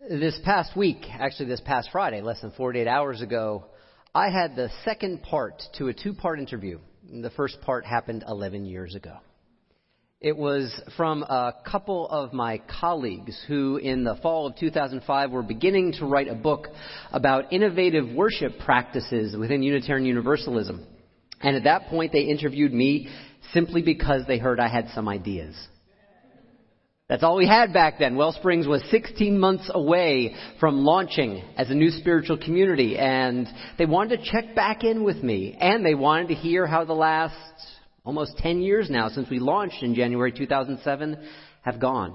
This past week, actually this past Friday, less than 48 hours ago, I had the second part to a two part interview. The first part happened 11 years ago. It was from a couple of my colleagues who, in the fall of 2005, were beginning to write a book about innovative worship practices within Unitarian Universalism. And at that point, they interviewed me simply because they heard I had some ideas. That's all we had back then. Wellsprings was 16 months away from launching as a new spiritual community, and they wanted to check back in with me, and they wanted to hear how the last almost 10 years now since we launched in January 2007 have gone.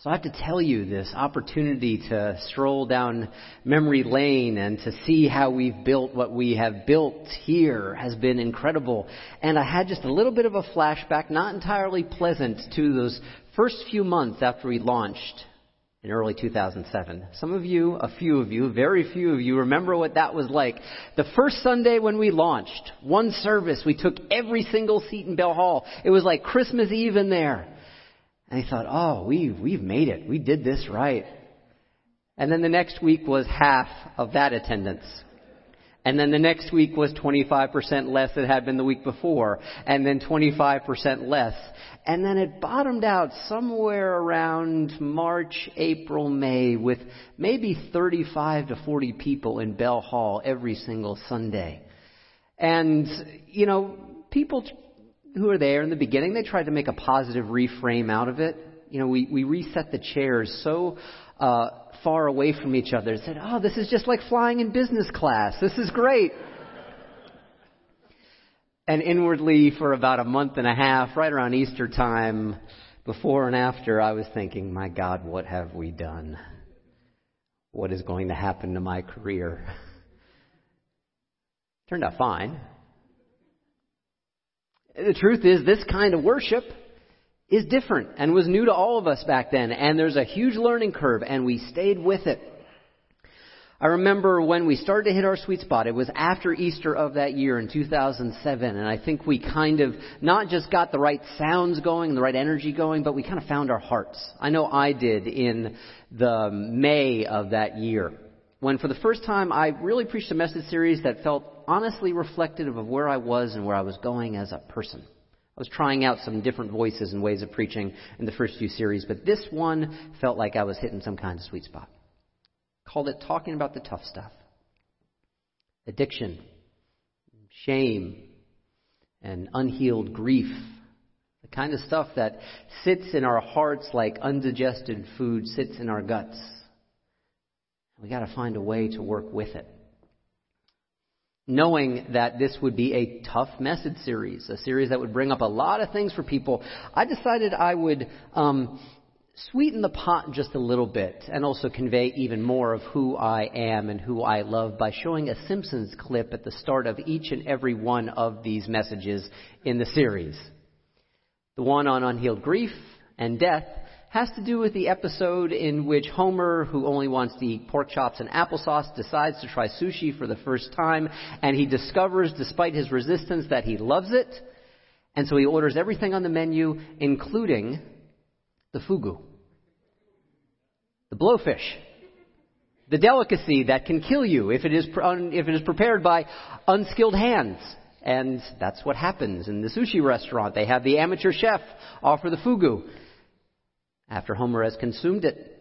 So I have to tell you this opportunity to stroll down memory lane and to see how we've built what we have built here has been incredible. And I had just a little bit of a flashback, not entirely pleasant, to those first few months after we launched in early 2007. Some of you, a few of you, very few of you remember what that was like. The first Sunday when we launched, one service, we took every single seat in Bell Hall. It was like Christmas Eve in there. And I thought, oh, we've, we've made it. We did this right. And then the next week was half of that attendance. And then the next week was 25% less than it had been the week before. And then 25% less. And then it bottomed out somewhere around March, April, May with maybe 35 to 40 people in Bell Hall every single Sunday. And, you know, people who are there in the beginning, they tried to make a positive reframe out of it. You know, we, we reset the chairs so uh, far away from each other and said, Oh, this is just like flying in business class. This is great. and inwardly, for about a month and a half, right around Easter time, before and after, I was thinking, My God, what have we done? What is going to happen to my career? Turned out fine. The truth is, this kind of worship is different and was new to all of us back then. And there's a huge learning curve, and we stayed with it. I remember when we started to hit our sweet spot, it was after Easter of that year in 2007, and I think we kind of not just got the right sounds going, the right energy going, but we kind of found our hearts. I know I did in the May of that year, when for the first time I really preached a message series that felt honestly reflective of where I was and where I was going as a person. I was trying out some different voices and ways of preaching in the first few series, but this one felt like I was hitting some kind of sweet spot. Called it Talking About the Tough Stuff. Addiction, shame, and unhealed grief. The kind of stuff that sits in our hearts like undigested food sits in our guts. We've got to find a way to work with it knowing that this would be a tough message series, a series that would bring up a lot of things for people, I decided I would um, sweeten the pot just a little bit and also convey even more of who I am and who I love by showing a Simpsons clip at the start of each and every one of these messages in the series. The one on unhealed grief and death has to do with the episode in which Homer, who only wants to eat pork chops and applesauce, decides to try sushi for the first time, and he discovers, despite his resistance, that he loves it. And so he orders everything on the menu, including the fugu, the blowfish, the delicacy that can kill you if it is, if it is prepared by unskilled hands. And that's what happens in the sushi restaurant. They have the amateur chef offer the fugu after Homer has consumed it.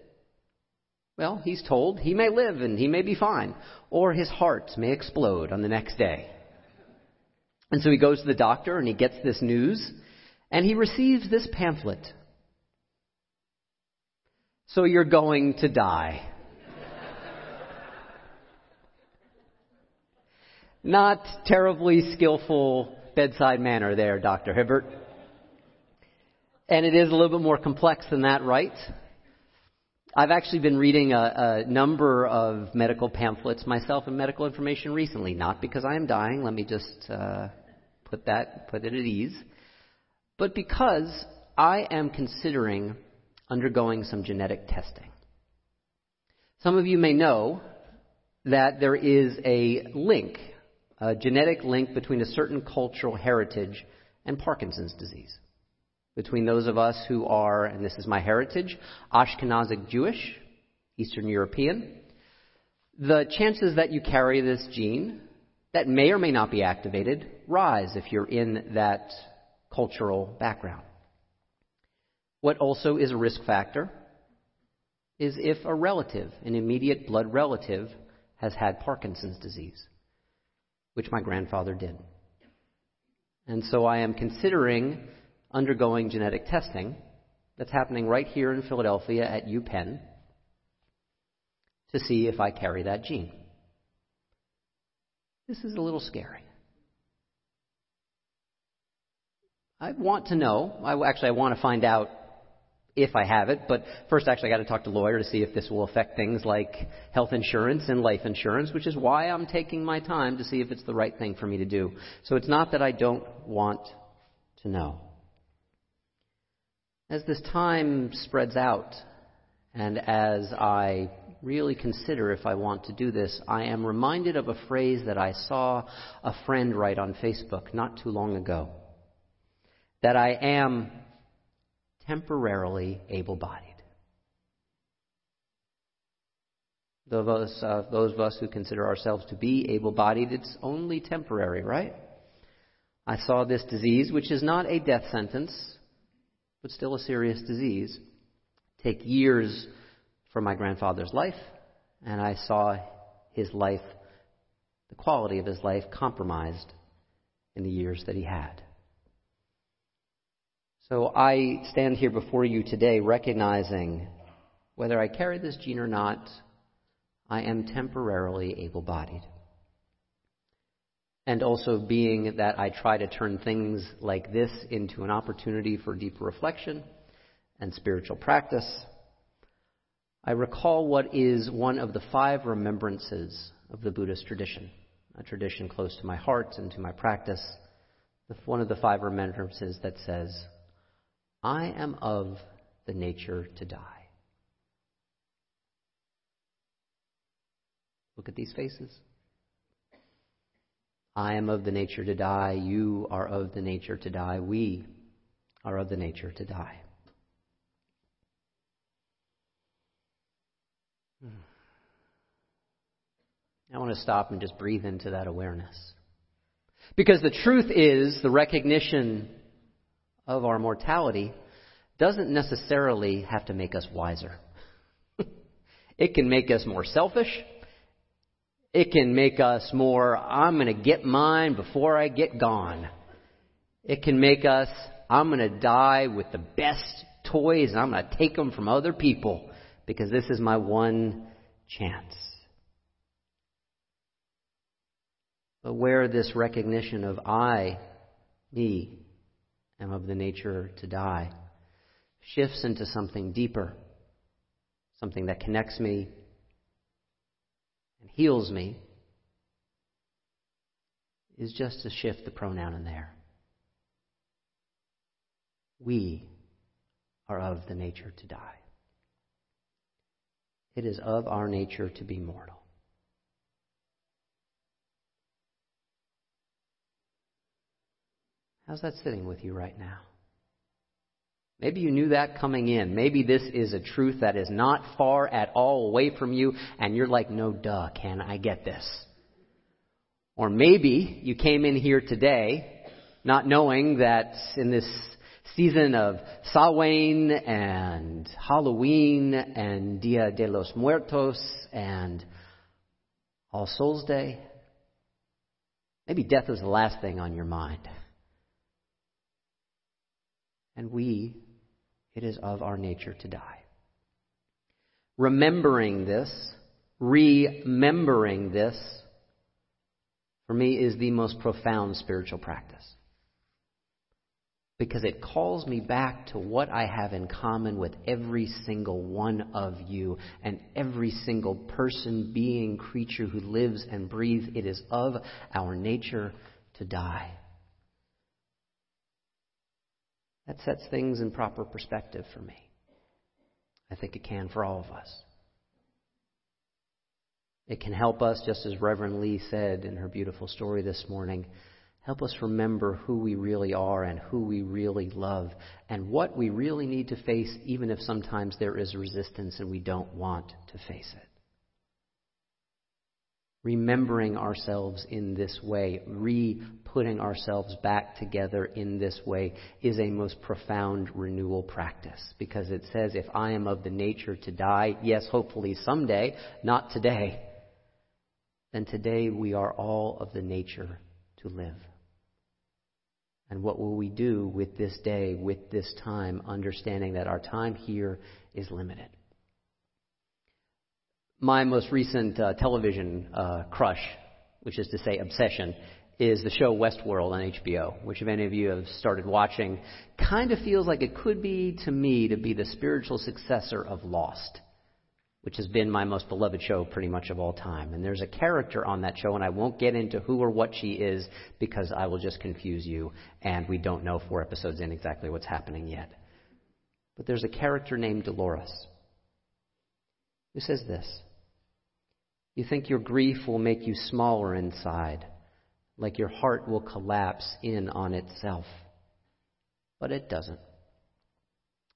Well, he's told he may live and he may be fine, or his heart may explode on the next day. And so he goes to the doctor and he gets this news, and he receives this pamphlet. So you're going to die. Not terribly skillful bedside manner there, Dr. Hibbert. And it is a little bit more complex than that, right? I've actually been reading a, a, number of medical pamphlets myself and medical information recently, not because I am dying, let me just uh, put that put it at ease, but because I am considering undergoing some genetic testing. Some of you may know that there is a link, a genetic link between a certain cultural heritage and Parkinson's disease between those of us who are, and this is my heritage, Ashkenazic Jewish, Eastern European, the chances that you carry this gene that may or may not be activated rise if you're in that cultural background. What also is a risk factor is if a relative, an immediate blood relative, has had Parkinson's disease, which my grandfather did. And so I am considering undergoing genetic testing that's happening right here in Philadelphia at UPenn to see if I carry that gene. This is a little scary. I want to know. I, actually, I want to find out if I have it. But first, actually, I got to talk to a lawyer to see if this will affect things like health insurance and life insurance, which is why I'm taking my time to see if it's the right thing for me to do. So it's not that I don't want to know. As this time spreads out, and as I really consider if I want to do this, I am reminded of a phrase that I saw a friend write on Facebook not too long ago that I am temporarily able bodied. Those, uh, those of us who consider ourselves to be able bodied, it's only temporary, right? I saw this disease, which is not a death sentence, but still a serious disease, take years from my grandfather's life, and I saw his life, the quality of his life, compromised in the years that he had. So I stand here before you today recognizing whether I carry this gene or not, I am temporarily able bodied. And also, being that I try to turn things like this into an opportunity for deep reflection and spiritual practice, I recall what is one of the five remembrances of the Buddhist tradition, a tradition close to my heart and to my practice. One of the five remembrances that says, I am of the nature to die. Look at these faces. I am of the nature to die. You are of the nature to die. We are of the nature to die. Hmm. I want to stop and just breathe into that awareness. Because the truth is, the recognition of our mortality doesn't necessarily have to make us wiser. it can make us more selfish. It can make us more, I'm going to get mine before I get gone. It can make us, I'm going to die with the best toys and I'm going to take them from other people because this is my one chance. But where this recognition of I, me, am of the nature to die, shifts into something deeper, something that connects me and heals me, is just to shift the pronoun in there. We are of the nature to die. It is of our nature to be mortal. How's that sitting with you right now? Maybe you knew that coming in. Maybe this is a truth that is not far at all away from you, and you're like, no, duh, can I get this? Or maybe you came in here today not knowing that in this season of Samhain and Halloween and Dia de los Muertos and All Souls Day, maybe death was the last thing on your mind. And we, it is of our nature to die. Remembering this, remembering this, for me is the most profound spiritual practice. Because it calls me back to what I have in common with every single one of you and every single person, being, creature who lives and breathes. It is of our nature to die. That sets things in proper perspective for me. I think it can for all of us. It can help us, just as Reverend Lee said in her beautiful story this morning, Help us remember who we really are and who we really love and what we really need to face, even if sometimes there is resistance and we don't want to face it. Remembering ourselves in this way, re putting ourselves back together in this way, is a most profound renewal practice because it says, if I am of the nature to die, yes, hopefully someday, not today, then today we are all of the nature to live. And what will we do with this day, with this time, understanding that our time here is limited? My most recent uh, television uh, crush, which is to say obsession, is the show Westworld on HBO, which if any of you have started watching, kind of feels like it could be to me to be the spiritual successor of Lost which has been my most beloved show pretty much of all time. And there's a character on that show, and I won't get into who or what she is because I will just confuse you, and we don't know four episodes in exactly what's happening yet. But there's a character named Dolores who says this You think your grief will make you smaller inside, like your heart will collapse in on itself. But it doesn't.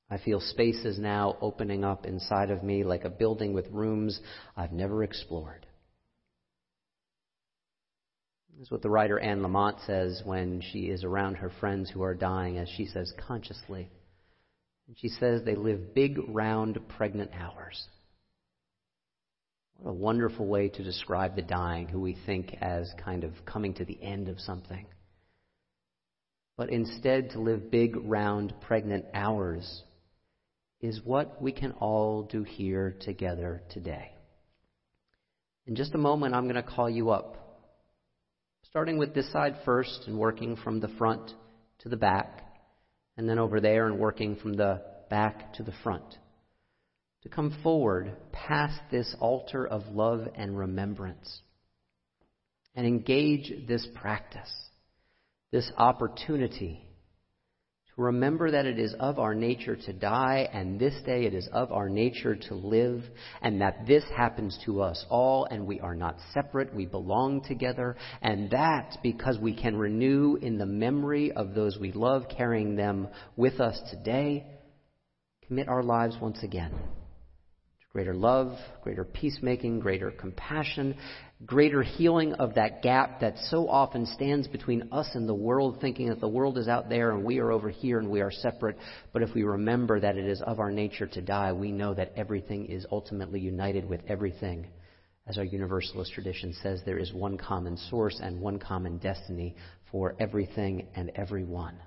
I feel spaces now opening up inside of me like a building with rooms I've never explored. This is what the writer Anne Lamott says when she is around her friends who are dying, as she says, consciously. And she says they live big, round, pregnant hours. What a wonderful way to describe the dying, who we think as kind of coming to the end of something. But instead, to live big, round, pregnant hours is what we can all do here together today. In just a moment, I'm going to call you up. Starting with this side first and working from the front to the back, and then over there and working from the back to the front. To come forward past this altar of love and remembrance and engage this practice, this opportunity to remember that it is of our nature to die, and this day it is of our nature to live, and that this happens to us all, and we are not separate, we belong together, and that because we can renew in the memory of those we love, carrying them with us today, commit our lives once again greater love, greater peacemaking, greater compassion, greater healing of that gap that so often stands between us and the world, thinking that the world is out there and we are over here and we are separate. But if we remember that it is of our nature to die, we know that everything is ultimately united with everything. As our Universalist tradition says, there is one common source and one common destiny for everything and everyone.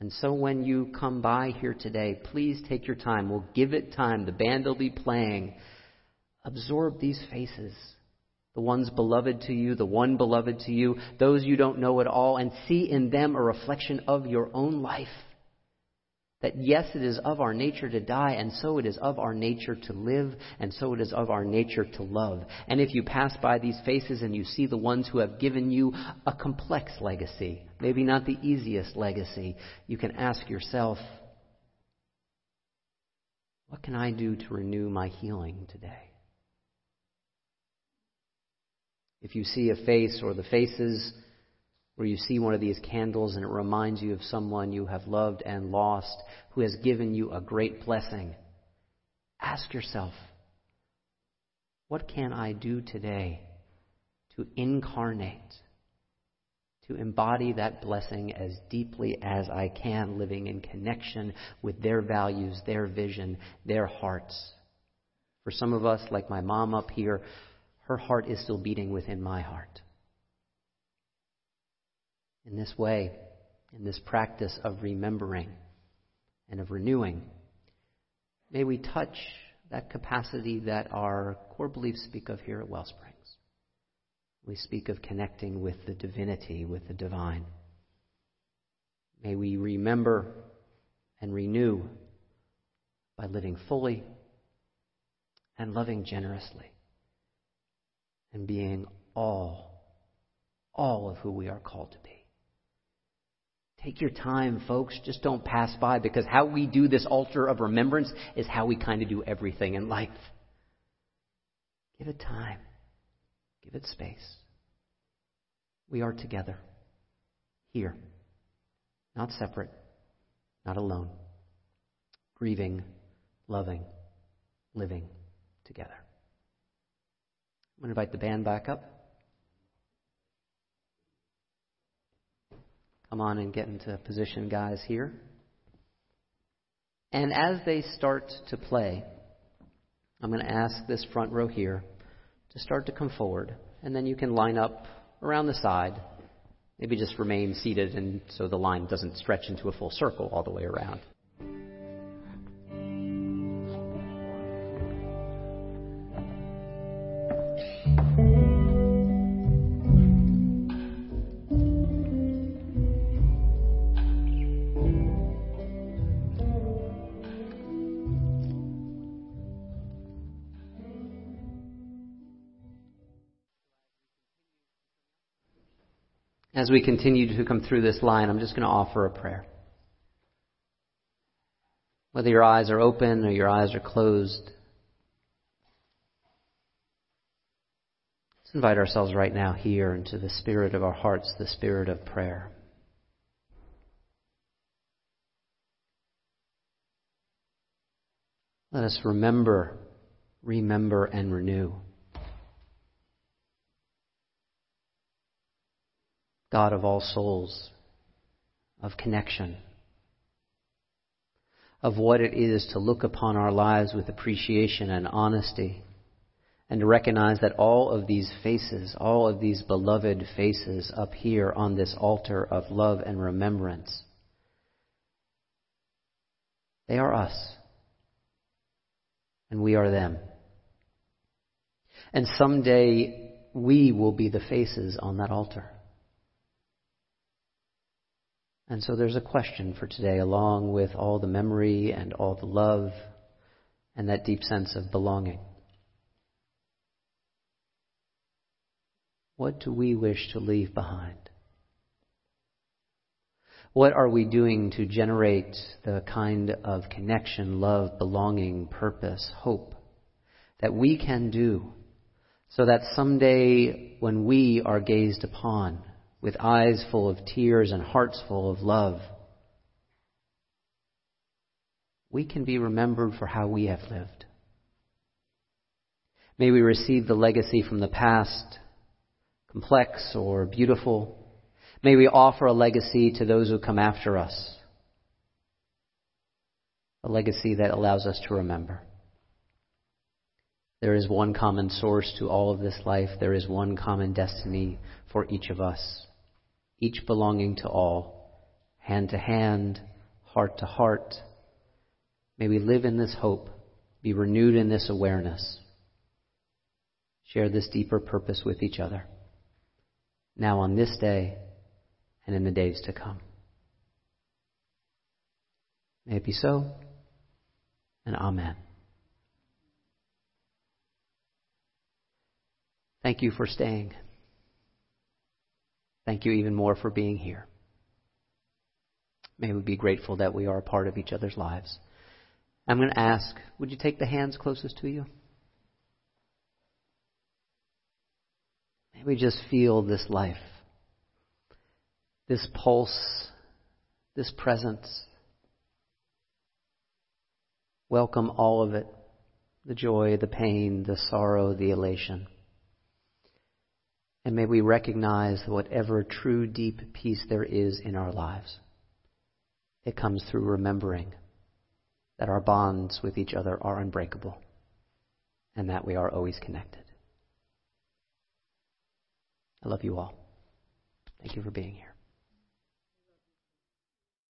And so when you come by here today, please take your time. We'll give it time. The band will be playing. Absorb these faces. The ones beloved to you, the one beloved to you, those you don't know at all, and see in them a reflection of your own life. That yes, it is of our nature to die, and so it is of our nature to live, and so it is of our nature to love. And if you pass by these faces and you see the ones who have given you a complex legacy, maybe not the easiest legacy, you can ask yourself, what can I do to renew my healing today? If you see a face or the faces where you see one of these candles and it reminds you of someone you have loved and lost who has given you a great blessing, ask yourself, what can I do today to incarnate, to embody that blessing as deeply as I can, living in connection with their values, their vision, their hearts? For some of us, like my mom up here, her heart is still beating within my heart in this way, in this practice of remembering and of renewing, may we touch that capacity that our core beliefs speak of here at Wellsprings. We speak of connecting with the divinity, with the divine. May we remember and renew by living fully and loving generously and being all, all of who we are called to be. Take your time, folks. Just don't pass by because how we do this altar of remembrance is how we kind of do everything in life. Give it time, give it space. We are together, here, not separate, not alone, grieving, loving, living together. I'm going to invite the band back up. Come on and get into position, guys, here. And as they start to play, I'm going to ask this front row here to start to come forward, and then you can line up around the side. Maybe just remain seated and so the line doesn't stretch into a full circle all the way around. As we continue to come through this line, I'm just going to offer a prayer. Whether your eyes are open or your eyes are closed, let's invite ourselves right now here into the spirit of our hearts, the spirit of prayer. Let us remember, remember, and renew. God of all souls, of connection, of what it is to look upon our lives with appreciation and honesty, and to recognize that all of these faces, all of these beloved faces up here on this altar of love and remembrance, they are us, and we are them. And someday we will be the faces on that altar. And so there's a question for today, along with all the memory and all the love and that deep sense of belonging. What do we wish to leave behind? What are we doing to generate the kind of connection, love, belonging, purpose, hope that we can do so that someday when we are gazed upon, with eyes full of tears and hearts full of love, we can be remembered for how we have lived. May we receive the legacy from the past, complex or beautiful. May we offer a legacy to those who come after us, a legacy that allows us to remember. There is one common source to all of this life. There is one common destiny for each of us each belonging to all, hand to hand, heart to heart. May we live in this hope, be renewed in this awareness, share this deeper purpose with each other, now on this day and in the days to come. May it be so, and Amen. Thank you for staying. Thank you even more for being here. May we be grateful that we are a part of each other's lives. I'm going to ask, would you take the hands closest to you? May we just feel this life, this pulse, this presence. Welcome all of it the joy, the pain, the sorrow, the elation. And may we recognize whatever true deep peace there is in our lives. It comes through remembering that our bonds with each other are unbreakable and that we are always connected. I love you all. Thank you for being here.